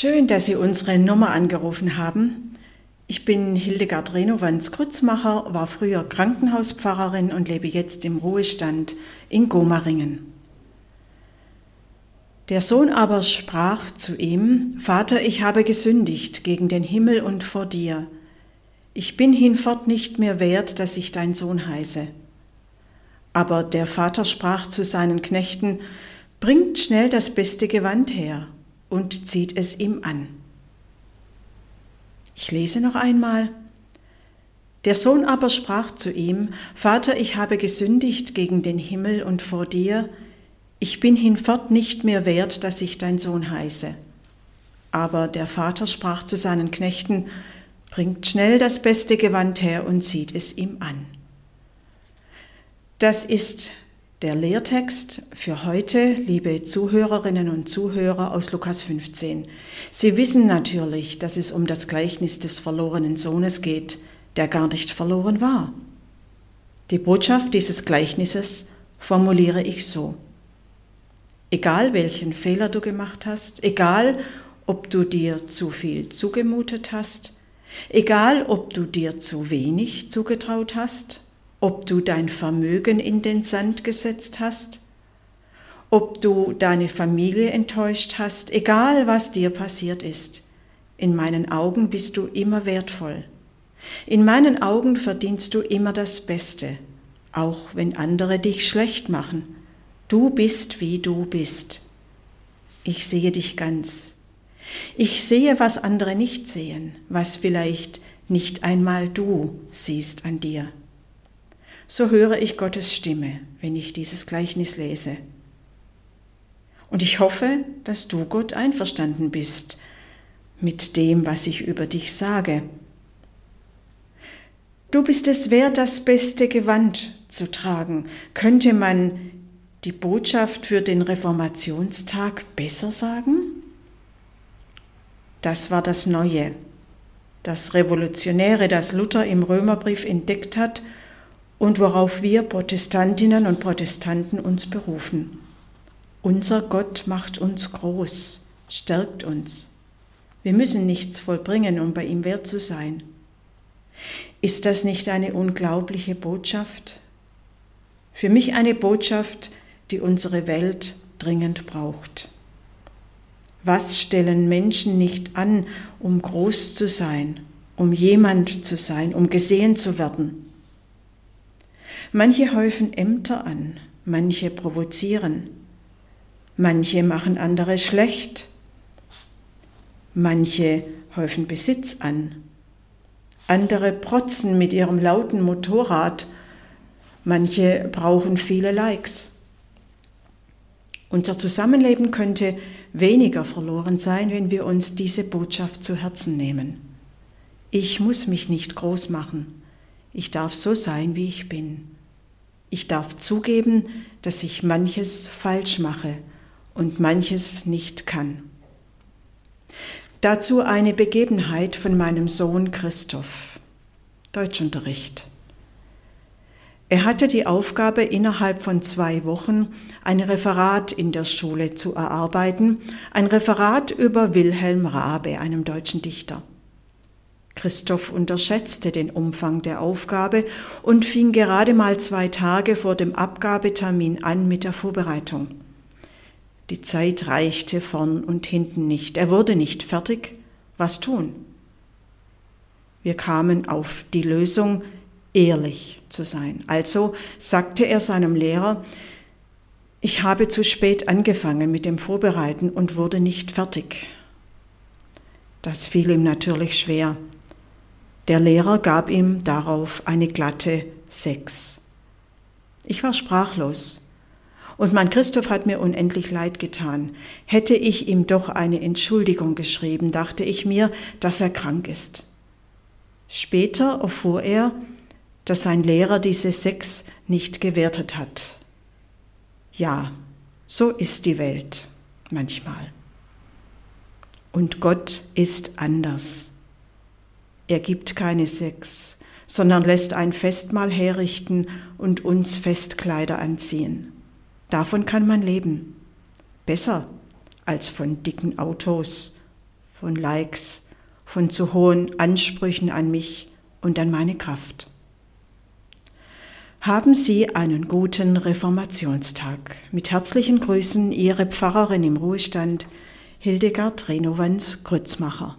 Schön, dass Sie unsere Nummer angerufen haben. Ich bin Hildegard Renowans-Grützmacher, war früher Krankenhauspfarrerin und lebe jetzt im Ruhestand in Gomaringen. Der Sohn aber sprach zu ihm, Vater, ich habe gesündigt gegen den Himmel und vor dir. Ich bin hinfort nicht mehr wert, dass ich dein Sohn heiße. Aber der Vater sprach zu seinen Knechten, Bringt schnell das beste Gewand her und zieht es ihm an. Ich lese noch einmal. Der Sohn aber sprach zu ihm, Vater, ich habe gesündigt gegen den Himmel und vor dir, ich bin hinfort nicht mehr wert, dass ich dein Sohn heiße. Aber der Vater sprach zu seinen Knechten, bringt schnell das beste Gewand her und zieht es ihm an. Das ist der Lehrtext für heute, liebe Zuhörerinnen und Zuhörer aus Lukas 15. Sie wissen natürlich, dass es um das Gleichnis des verlorenen Sohnes geht, der gar nicht verloren war. Die Botschaft dieses Gleichnisses formuliere ich so. Egal welchen Fehler du gemacht hast, egal ob du dir zu viel zugemutet hast, egal ob du dir zu wenig zugetraut hast, ob du dein Vermögen in den Sand gesetzt hast, ob du deine Familie enttäuscht hast, egal was dir passiert ist. In meinen Augen bist du immer wertvoll. In meinen Augen verdienst du immer das Beste, auch wenn andere dich schlecht machen. Du bist, wie du bist. Ich sehe dich ganz. Ich sehe, was andere nicht sehen, was vielleicht nicht einmal du siehst an dir so höre ich Gottes Stimme, wenn ich dieses Gleichnis lese. Und ich hoffe, dass du Gott einverstanden bist mit dem, was ich über dich sage. Du bist es wert, das beste Gewand zu tragen. Könnte man die Botschaft für den Reformationstag besser sagen? Das war das Neue, das Revolutionäre, das Luther im Römerbrief entdeckt hat und worauf wir Protestantinnen und Protestanten uns berufen. Unser Gott macht uns groß, stärkt uns. Wir müssen nichts vollbringen, um bei ihm wert zu sein. Ist das nicht eine unglaubliche Botschaft? Für mich eine Botschaft, die unsere Welt dringend braucht. Was stellen Menschen nicht an, um groß zu sein, um jemand zu sein, um gesehen zu werden? Manche häufen Ämter an, manche provozieren, manche machen andere schlecht, manche häufen Besitz an, andere protzen mit ihrem lauten Motorrad, manche brauchen viele Likes. Unser Zusammenleben könnte weniger verloren sein, wenn wir uns diese Botschaft zu Herzen nehmen. Ich muss mich nicht groß machen. Ich darf so sein, wie ich bin. Ich darf zugeben, dass ich manches falsch mache und manches nicht kann. Dazu eine Begebenheit von meinem Sohn Christoph. Deutschunterricht. Er hatte die Aufgabe, innerhalb von zwei Wochen ein Referat in der Schule zu erarbeiten, ein Referat über Wilhelm Raabe, einem deutschen Dichter. Christoph unterschätzte den Umfang der Aufgabe und fing gerade mal zwei Tage vor dem Abgabetermin an mit der Vorbereitung. Die Zeit reichte vorn und hinten nicht. Er wurde nicht fertig. Was tun? Wir kamen auf die Lösung, ehrlich zu sein. Also sagte er seinem Lehrer, ich habe zu spät angefangen mit dem Vorbereiten und wurde nicht fertig. Das fiel ihm natürlich schwer. Der Lehrer gab ihm darauf eine glatte Sechs. Ich war sprachlos. Und mein Christoph hat mir unendlich leid getan. Hätte ich ihm doch eine Entschuldigung geschrieben, dachte ich mir, dass er krank ist. Später erfuhr er, dass sein Lehrer diese Sechs nicht gewertet hat. Ja, so ist die Welt manchmal. Und Gott ist anders. Er gibt keine Sex, sondern lässt ein Festmahl herrichten und uns Festkleider anziehen. Davon kann man leben. Besser als von dicken Autos, von Likes, von zu hohen Ansprüchen an mich und an meine Kraft. Haben Sie einen guten Reformationstag. Mit herzlichen Grüßen Ihre Pfarrerin im Ruhestand, Hildegard Renowans Grützmacher.